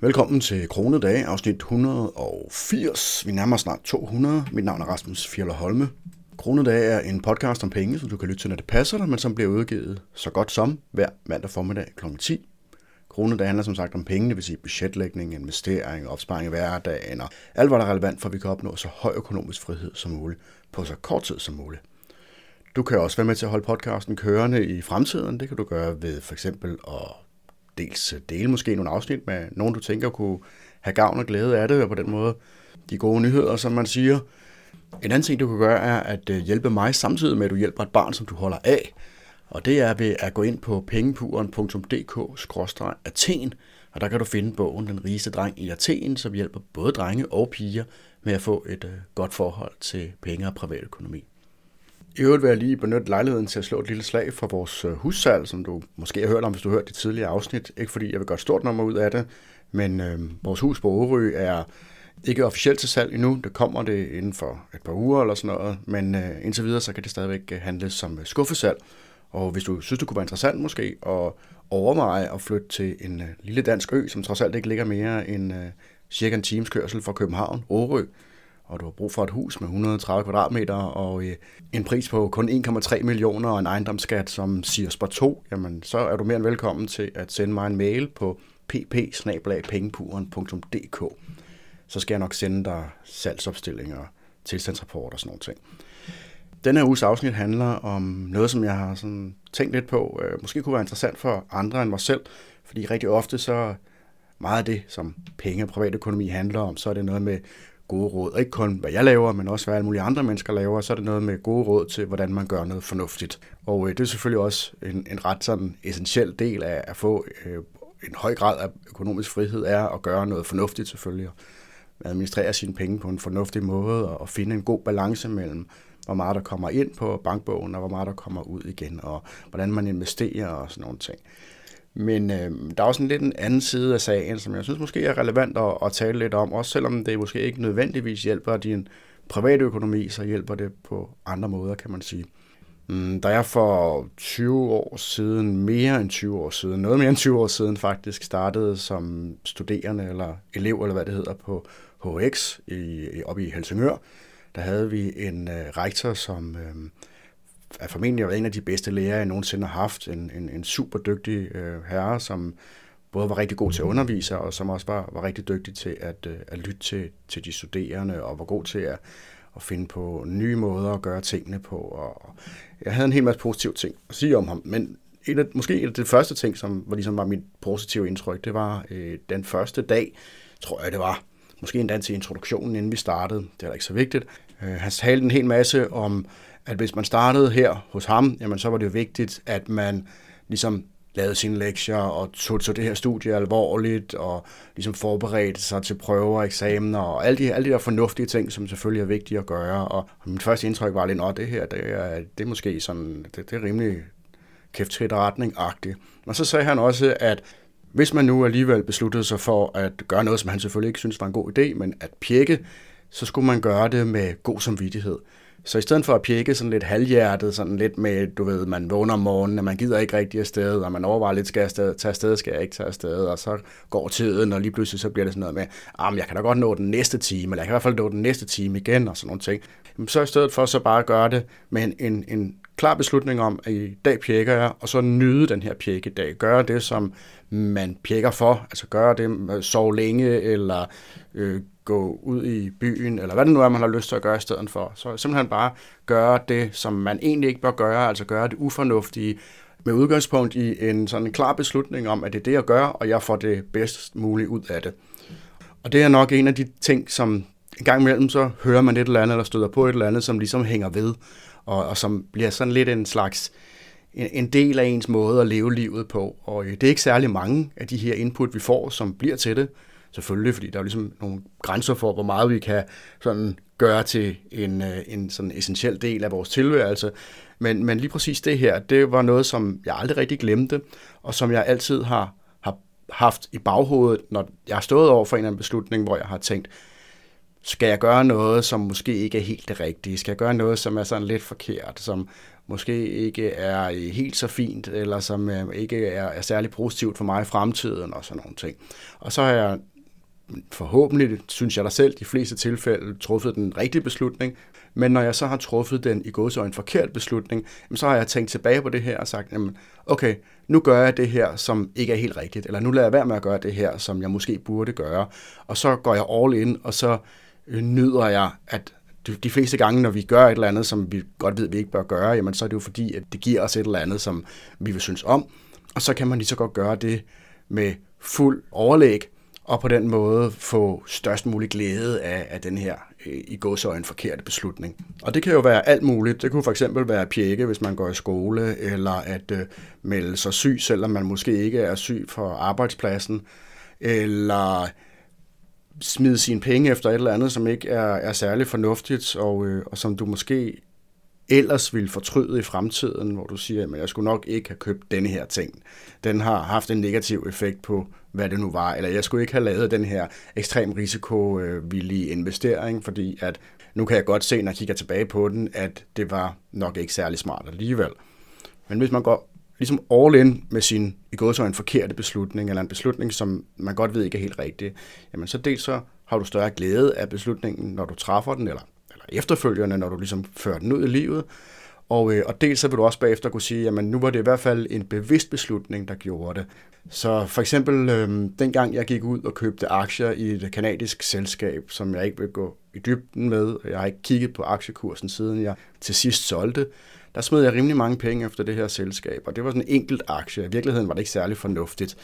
Velkommen til Kronedag, afsnit 180. Vi nærmer snart 200. Mit navn er Rasmus Fjeller Holme. Kronedag er en podcast om penge, som du kan lytte til, når det passer dig, men som bliver udgivet så godt som hver mandag formiddag kl. 10. Kronedag handler som sagt om penge, det vil sige budgetlægning, investering, opsparing i hverdagen og alt, hvad der er relevant for, at vi kan opnå så høj økonomisk frihed som muligt på så kort tid som muligt. Du kan også være med til at holde podcasten kørende i fremtiden. Det kan du gøre ved for eksempel at dels øh, dele måske nogle afsnit med nogen, du tænker kunne have gavn og glæde af det, og på den måde de gode nyheder, som man siger. En anden ting, du kan gøre, er at øh, hjælpe mig samtidig med, at du hjælper et barn, som du holder af. Og det er ved at gå ind på pengepuren.dk-athen, og der kan du finde bogen Den rigeste dreng i Athen, som hjælper både drenge og piger med at få et øh, godt forhold til penge og privatøkonomi. I øvrigt vil jeg lige benytte lejligheden til at slå et lille slag for vores øh, hussal, hussalg, som du måske har hørt om, hvis du har hørt det tidligere afsnit. Ikke fordi jeg vil gøre et stort nummer ud af det, men øh, vores hus på Årø er ikke officielt til salg endnu. Det kommer det inden for et par uger eller sådan noget, men øh, indtil videre så kan det stadigvæk øh, handles som øh, skuffesalg. Og hvis du synes, det kunne være interessant måske at overveje at flytte til en øh, lille dansk ø, som trods alt ikke ligger mere end øh, cirka en times kørsel fra København, Årø, og du har brug for et hus med 130 kvadratmeter og øh, en pris på kun 1,3 millioner og en ejendomsskat, som siger spot 2, jamen så er du mere end velkommen til at sende mig en mail på pp Så skal jeg nok sende dig salgsopstillinger, tilstandsrapporter og sådan nogle ting. Denne her uges afsnit handler om noget, som jeg har sådan tænkt lidt på, øh, måske kunne være interessant for andre end mig selv, fordi rigtig ofte så meget af det, som penge og privatøkonomi handler om, så er det noget med gode råd. Ikke kun hvad jeg laver, men også hvad alle mulige andre mennesker laver. Så er det noget med gode råd til, hvordan man gør noget fornuftigt. Og øh, det er selvfølgelig også en, en ret sådan essentiel del af at få øh, en høj grad af økonomisk frihed, er at gøre noget fornuftigt selvfølgelig. og administrere sine penge på en fornuftig måde og, og finde en god balance mellem, hvor meget der kommer ind på bankbogen, og hvor meget der kommer ud igen, og hvordan man investerer og sådan nogle ting. Men øh, der er også en lidt en anden side af sagen, som jeg synes måske er relevant at, at tale lidt om, også selvom det måske ikke nødvendigvis hjælper din private økonomi, så hjælper det på andre måder, kan man sige. Mm, da jeg for 20 år siden, mere end 20 år siden, noget mere end 20 år siden faktisk, startede som studerende eller elev, eller hvad det hedder, på HX i, oppe i Helsingør, der havde vi en øh, rektor, som øh, er formentlig en af de bedste lærere, jeg nogensinde har haft. En, en, en super dygtig øh, herre, som både var rigtig god til at undervise, og som også var, var rigtig dygtig til at, øh, at lytte til, til de studerende, og var god til at, at finde på nye måder at gøre tingene på. Og jeg havde en hel masse positive ting at sige om ham, men en af, måske en af de første ting, som var, ligesom var mit positive indtryk, det var øh, den første dag, tror jeg det var, måske endda til introduktionen, inden vi startede, det er da ikke så vigtigt. Øh, han talte en hel masse om at hvis man startede her hos ham, jamen så var det jo vigtigt, at man ligesom lavede sine lektier og tog, tog det her studie alvorligt og ligesom forberedte sig til prøver og eksamener og alle de, alle de der fornuftige ting, som selvfølgelig er vigtige at gøre. Og mit første indtryk var lidt, at det her, det er, det er måske sådan, det, det er rimelig kæftrit retning-agtigt. Og så sagde han også, at hvis man nu alligevel besluttede sig for at gøre noget, som han selvfølgelig ikke synes var en god idé, men at pjekke, så skulle man gøre det med god samvittighed. Så i stedet for at pjekke sådan lidt halvhjertet, sådan lidt med, du ved, man vågner om morgenen, og man gider ikke rigtig afsted, og man overvejer lidt, skal jeg afsted, tage afsted, skal jeg ikke tage afsted, og så går tiden, og lige pludselig så bliver det sådan noget med, ah, jeg kan da godt nå den næste time, eller jeg kan i hvert fald nå den næste time igen, og sådan nogle ting. Så i stedet for så bare at gøre det med en, en, en klar beslutning om, at i dag pjekker jeg, og så nyde den her pjekkedag. Gøre det, som man pjekker for, altså gøre det, øh, sove længe, eller øh, gå ud i byen, eller hvad det nu er, man har lyst til at gøre i stedet for. Så simpelthen bare gøre det, som man egentlig ikke bør gøre, altså gøre det ufornuftige, med udgangspunkt i en sådan klar beslutning om, at det er det, jeg gør, og jeg får det bedst muligt ud af det. Og det er nok en af de ting, som en gang imellem så hører man et eller andet, eller støder på et eller andet, som ligesom hænger ved, og, og som bliver sådan lidt en slags en, en del af ens måde at leve livet på. Og øh, det er ikke særlig mange af de her input, vi får, som bliver til det. Selvfølgelig, fordi der er ligesom nogle grænser for, hvor meget vi kan sådan gøre til en, øh, en sådan essentiel del af vores tilværelse. Men, men lige præcis det her, det var noget, som jeg aldrig rigtig glemte, og som jeg altid har, har haft i baghovedet, når jeg har stået over for en eller anden beslutning, hvor jeg har tænkt, skal jeg gøre noget, som måske ikke er helt det rigtige? Skal jeg gøre noget, som er sådan lidt forkert? Som, måske ikke er øh, helt så fint, eller som øh, ikke er, er særlig positivt for mig i fremtiden, og sådan nogle ting. Og så har jeg forhåbentlig, synes jeg da selv, de fleste tilfælde truffet den rigtige beslutning, men når jeg så har truffet den i en forkert beslutning, så har jeg tænkt tilbage på det her og sagt, jamen, okay, nu gør jeg det her, som ikke er helt rigtigt, eller nu lader jeg være med at gøre det her, som jeg måske burde gøre, og så går jeg all in, og så Øh, nyder jeg, at de fleste gange, når vi gør et eller andet, som vi godt ved, vi ikke bør gøre, jamen så er det jo fordi, at det giver os et eller andet, som vi vil synes om, og så kan man lige så godt gøre det med fuld overlæg, og på den måde få størst mulig glæde af, af den her øh, i en forkerte beslutning. Og det kan jo være alt muligt. Det kunne for eksempel være pjekke, hvis man går i skole, eller at øh, melde sig syg, selvom man måske ikke er syg for arbejdspladsen, eller smide sine penge efter et eller andet, som ikke er, er særlig fornuftigt, og, øh, og som du måske ellers ville fortryde i fremtiden, hvor du siger, at jeg skulle nok ikke have købt denne her ting. Den har haft en negativ effekt på, hvad det nu var, eller jeg skulle ikke have lavet den her ekstrem risikovillige øh, investering, fordi at nu kan jeg godt se, når jeg kigger tilbage på den, at det var nok ikke særlig smart alligevel. Men hvis man går ligesom all in med sin i går så en forkerte beslutning, eller en beslutning, som man godt ved ikke er helt rigtig, jamen så dels så har du større glæde af beslutningen, når du træffer den, eller, eller efterfølgende, når du ligesom fører den ud i livet, og, øh, og dels så vil du også bagefter kunne sige, jamen nu var det i hvert fald en bevidst beslutning, der gjorde det. Så for eksempel øh, dengang jeg gik ud og købte aktier i et kanadisk selskab, som jeg ikke vil gå i dybden med, jeg har ikke kigget på aktiekursen siden jeg til sidst solgte, der smed jeg rimelig mange penge efter det her selskab, og det var sådan en enkelt aktie. I virkeligheden var det ikke særlig fornuftigt.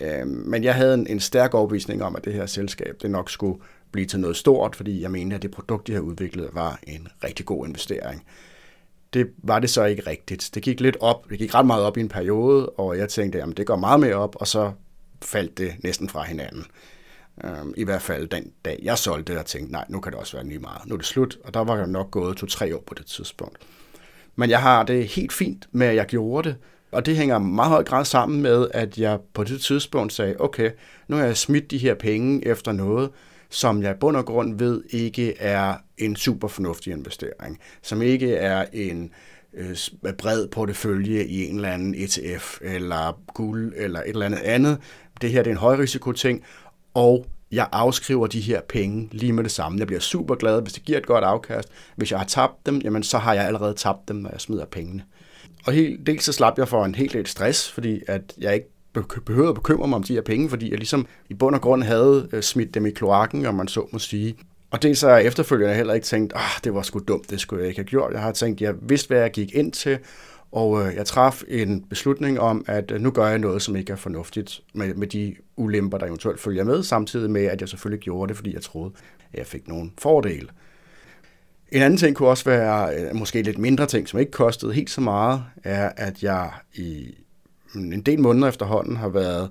Øh, men jeg havde en, en stærk overbevisning om, at det her selskab det nok skulle blive til noget stort, fordi jeg mente, at det produkt, de havde udviklet, var en rigtig god investering det var det så ikke rigtigt. Det gik lidt op, det gik ret meget op i en periode, og jeg tænkte, jamen det går meget mere op, og så faldt det næsten fra hinanden. Um, I hvert fald den dag, jeg solgte det, og tænkte, nej, nu kan det også være lige meget. Nu er det slut, og der var jeg nok gået to-tre år på det tidspunkt. Men jeg har det helt fint med, at jeg gjorde det, og det hænger meget høj grad sammen med, at jeg på det tidspunkt sagde, okay, nu har jeg smidt de her penge efter noget, som jeg i bund og grund ved ikke er en super fornuftig investering, som ikke er en øh, bred portefølje i en eller anden ETF eller guld eller et eller andet andet. Det her det er en højrisiko ting, og jeg afskriver de her penge lige med det samme. Jeg bliver super glad, hvis det giver et godt afkast. Hvis jeg har tabt dem, jamen så har jeg allerede tabt dem, når jeg smider pengene. Og helt, dels så slap jeg for en helt del stress, fordi at jeg ikke behøvede at bekymre mig om de her penge, fordi jeg ligesom i bund og grund havde øh, smidt dem i kloakken, om man så må sige. Og det så jeg efterfølgende heller ikke tænkt, ah, det var sgu dumt, det skulle jeg ikke have gjort. Jeg har tænkt, jeg vidste, hvad jeg gik ind til, og øh, jeg traf en beslutning om, at øh, nu gør jeg noget, som ikke er fornuftigt med, med de ulemper, der eventuelt følger med, samtidig med, at jeg selvfølgelig gjorde det, fordi jeg troede, at jeg fik nogle fordele. En anden ting kunne også være, øh, måske lidt mindre ting, som ikke kostede helt så meget, er, at jeg i en del måneder efterhånden har været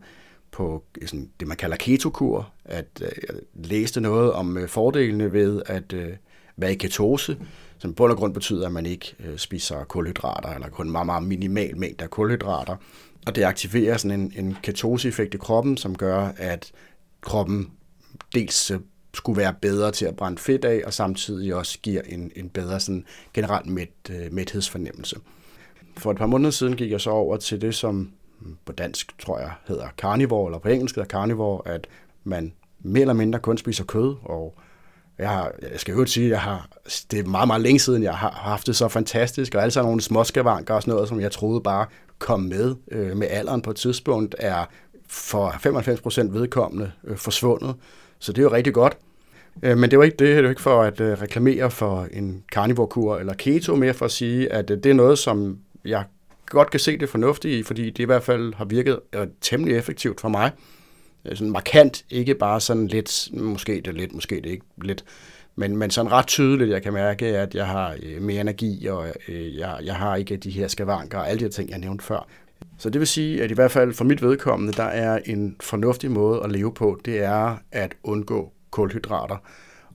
på øh, sådan, det, man kalder ketokur, at øh, jeg læste noget om øh, fordelene ved at øh, være i ketose, som på og grund betyder, at man ikke øh, spiser kulhydrater, eller kun meget, meget minimal mængde af kulhydrater. Og det aktiverer sådan en, en ketoseeffekt i kroppen, som gør, at kroppen dels øh, skulle være bedre til at brænde fedt af, og samtidig også giver en, en bedre sådan, generelt mæt, øh, mæthedsfornemmelse. For et par måneder siden gik jeg så over til det, som på dansk, tror jeg, hedder carnivore, eller på engelsk hedder carnivore, at man mere eller mindre kun spiser kød, og jeg, har, jeg skal jo sige, jeg har, det er meget, meget længe siden, jeg har haft det så fantastisk, og alle sammen nogle småskavanker og sådan noget, som jeg troede bare kom med øh, med alderen på et tidspunkt, er for 95% vedkommende øh, forsvundet. Så det er jo rigtig godt. Øh, men det var ikke det, det var ikke for at øh, reklamere for en carnivore-kur eller keto, mere for at sige, at øh, det er noget, som jeg godt kan se det fornuftige i, fordi det i hvert fald har virket øh, temmelig effektivt for mig. Øh, sådan markant, ikke bare sådan lidt, måske det lidt, måske det ikke lidt, men, men sådan ret tydeligt, jeg kan mærke, at jeg har øh, mere energi, og øh, jeg, jeg har ikke de her skavanker og alle de her ting, jeg nævnte før. Så det vil sige, at i hvert fald for mit vedkommende, der er en fornuftig måde at leve på, det er at undgå kulhydrater.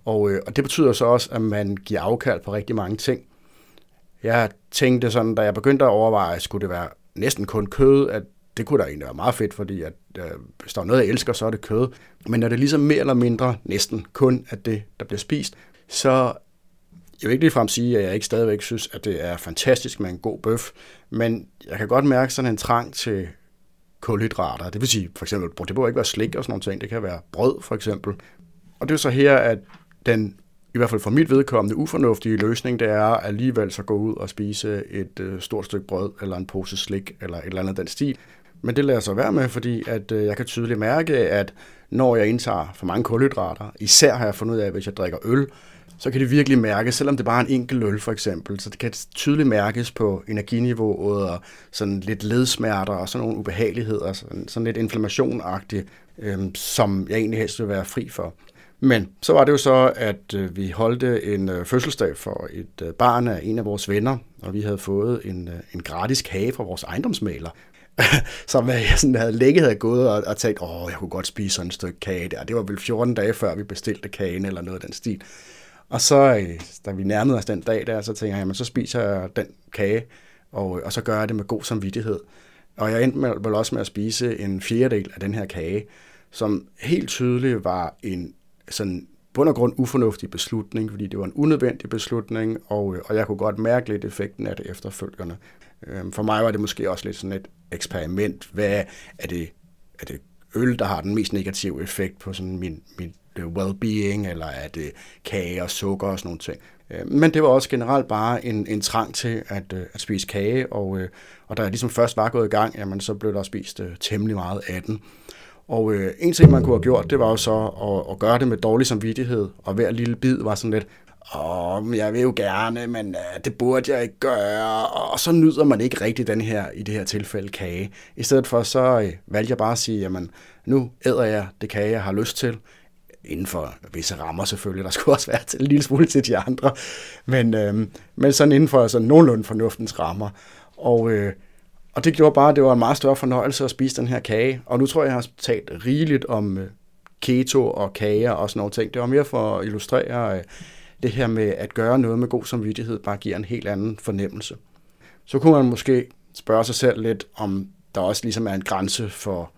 Og, øh, og det betyder så også, at man giver afkald på rigtig mange ting. Jeg tænkte sådan, da jeg begyndte at overveje, skulle det være næsten kun kød, at det kunne da egentlig være meget fedt, fordi at, øh, hvis der er noget, jeg elsker, så er det kød. Men når det ligesom mere eller mindre næsten kun er det, der bliver spist, så Jeg vil ikke ligefrem sige, at jeg ikke stadigvæk synes, at det er fantastisk med en god bøf, men jeg kan godt mærke sådan en trang til kulhydrater. Det vil sige, for eksempel, det behøver ikke være slik og sådan nogle ting, det kan være brød for eksempel. Og det er så her, at den i hvert fald for mit vedkommende ufornuftige løsning, det er alligevel så gå ud og spise et øh, stort stykke brød, eller en pose slik, eller et eller andet den stil. Men det lader jeg så være med, fordi at, øh, jeg kan tydeligt mærke, at når jeg indtager for mange kulhydrater, især har jeg fundet ud af, at hvis jeg drikker øl, så kan det virkelig mærkes, selvom det bare er en enkelt øl for eksempel, så det kan tydeligt mærkes på energiniveauet og sådan lidt ledsmerter og sådan nogle ubehageligheder, sådan, sådan lidt inflammationagtigt, øhm, som jeg egentlig helst vil være fri for. Men så var det jo så, at øh, vi holdte en øh, fødselsdag for et øh, barn af en af vores venner, og vi havde fået en, øh, en gratis kage fra vores ejendomsmaler, som jeg sådan havde ligget havde gået og, og tænkt, åh, jeg kunne godt spise sådan et stykke kage der. Det var vel 14 dage før vi bestilte kagen eller noget af den stil. Og så, øh, da vi nærmede os den dag der, så tænkte jeg, jamen så spiser jeg den kage, og, øh, og så gør jeg det med god samvittighed. Og jeg endte med, vel også med at spise en fjerdedel af den her kage, som helt tydeligt var en sådan bund og grund ufornuftig beslutning, fordi det var en unødvendig beslutning, og, og jeg kunne godt mærke lidt effekten af det efterfølgende. Øhm, for mig var det måske også lidt sådan et eksperiment. Hvad er det, er det øl, der har den mest negative effekt på sådan min, min øh, well-being, eller er det kage og sukker og sådan nogle ting. Øh, men det var også generelt bare en, en trang til at, øh, at spise kage, og, og da jeg ligesom først var gået i gang, jamen, så blev der spist temmelig meget af den. Og øh, en ting, man kunne have gjort, det var jo så at, at gøre det med dårlig samvittighed, og hver lille bid var sådan lidt, åh, jeg vil jo gerne, men øh, det burde jeg ikke gøre, og så nyder man ikke rigtig den her, i det her tilfælde, kage. I stedet for, så øh, valgte jeg bare at sige, jamen, nu æder jeg det kage, jeg har lyst til, inden for visse rammer selvfølgelig, der skulle også være til en lille smule til de andre, men, øh, men sådan inden for sådan nogenlunde fornuftens rammer. Og øh, og det gjorde bare, at det var en meget større fornøjelse at spise den her kage. Og nu tror jeg, jeg har talt rigeligt om øh, keto og kager og sådan nogle ting. Det var mere for at illustrere øh, det her med at gøre noget med god samvittighed, bare giver en helt anden fornemmelse. Så kunne man måske spørge sig selv lidt, om der også ligesom er en grænse for,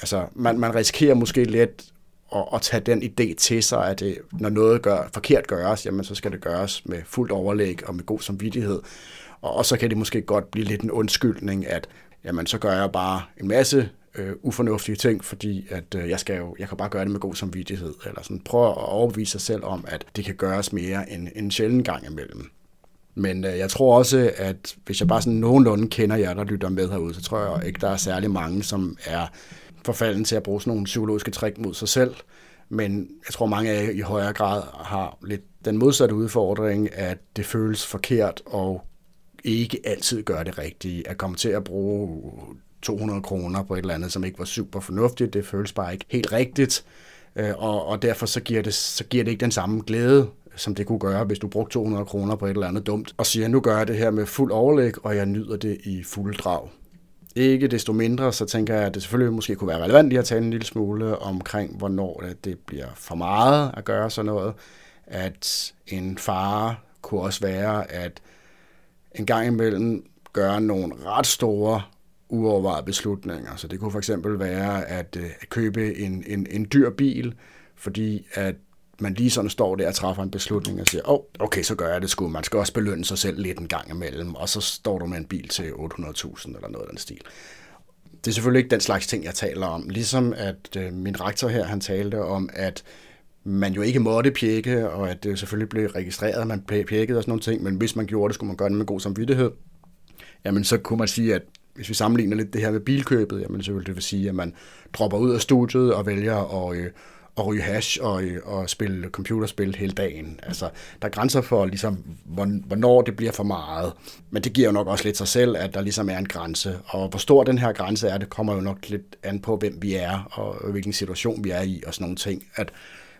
altså man, man risikerer måske lidt at, at tage den idé til sig, at det, når noget gør, forkert gøres, jamen så skal det gøres med fuldt overlæg og med god samvittighed. Og, og så kan det måske godt blive lidt en undskyldning, at jamen, så gør jeg bare en masse øh, ufornuftige ting, fordi at øh, jeg skal jo, jeg kan bare gøre det med god samvittighed, eller sådan prøve at overbevise sig selv om, at det kan gøres mere end en sjældent gang imellem. Men øh, jeg tror også, at hvis jeg bare sådan nogenlunde kender jer, der lytter med herude, så tror jeg ikke, der er særlig mange, som er forfalden til at bruge sådan nogle psykologiske trick mod sig selv. Men jeg tror, mange af jer i højere grad har lidt den modsatte udfordring, at det føles forkert og ikke altid gør det rigtige. At komme til at bruge 200 kroner på et eller andet, som ikke var super fornuftigt, det føles bare ikke helt rigtigt, øh, og, og derfor så giver, det, så giver det ikke den samme glæde, som det kunne gøre, hvis du brugte 200 kroner på et eller andet dumt, og siger, nu gør jeg det her med fuld overlæg, og jeg nyder det i fuld drag. Ikke desto mindre, så tænker jeg, at det selvfølgelig måske kunne være relevant lige at tale en lille smule omkring, hvornår det bliver for meget at gøre sådan noget. At en fare kunne også være, at en gang imellem gøre nogle ret store uovervejede beslutninger. Så det kunne for eksempel være at, øh, at købe en, en, en dyr bil, fordi at man lige sådan står der og træffer en beslutning og siger, åh, oh, okay, så gør jeg det sgu. Man skal også belønne sig selv lidt en gang imellem, og så står du med en bil til 800.000 eller noget af den stil. Det er selvfølgelig ikke den slags ting, jeg taler om. Ligesom at øh, min rektor her, han talte om, at man jo ikke måtte pjekke, og at det selvfølgelig blev registreret, at man pjekkede og sådan nogle ting, men hvis man gjorde det, skulle man gøre det med god samvittighed. Jamen, så kunne man sige, at hvis vi sammenligner lidt det her med bilkøbet, jamen så vil det vil sige, at man dropper ud af studiet og vælger at, øh, at ryge hash og, øh, og spille computerspil hele dagen. Altså, der er grænser for, ligesom, hvornår det bliver for meget. Men det giver jo nok også lidt sig selv, at der ligesom er en grænse. Og hvor stor den her grænse er, det kommer jo nok lidt an på, hvem vi er, og hvilken situation vi er i, og sådan nogle ting. At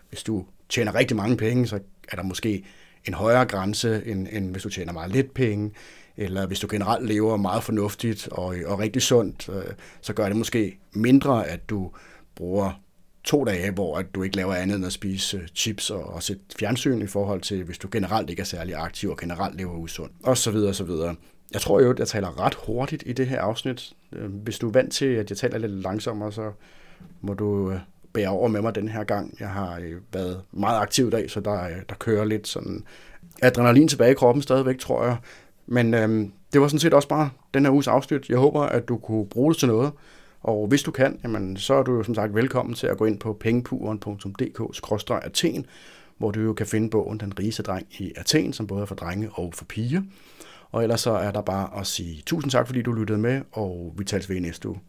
hvis du tjener rigtig mange penge, så er der måske en højere grænse, end, end hvis du tjener meget lidt penge, eller hvis du generelt lever meget fornuftigt og, og rigtig sundt, øh, så gør det måske mindre, at du bruger to dage, hvor at du ikke laver andet end at spise øh, chips og, og sætte fjernsyn i forhold til, hvis du generelt ikke er særlig aktiv og generelt lever usundt, og så videre og så videre. Jeg tror jo, at jeg taler ret hurtigt i det her afsnit. Øh, hvis du er vant til, at jeg taler lidt langsommere, så må du øh, bære over med mig den her gang. Jeg har været meget aktiv i dag, så der, der kører lidt sådan adrenalin tilbage i kroppen stadigvæk, tror jeg. Men øh, det var sådan set også bare den her uges afsnit. Jeg håber, at du kunne bruge det til noget. Og hvis du kan, jamen, så er du jo som sagt velkommen til at gå ind på pengepuren.dk-athen, hvor du jo kan finde bogen Den rigeste dreng i Athen, som både er for drenge og for piger. Og ellers så er der bare at sige tusind tak, fordi du lyttede med, og vi tales ved næste uge.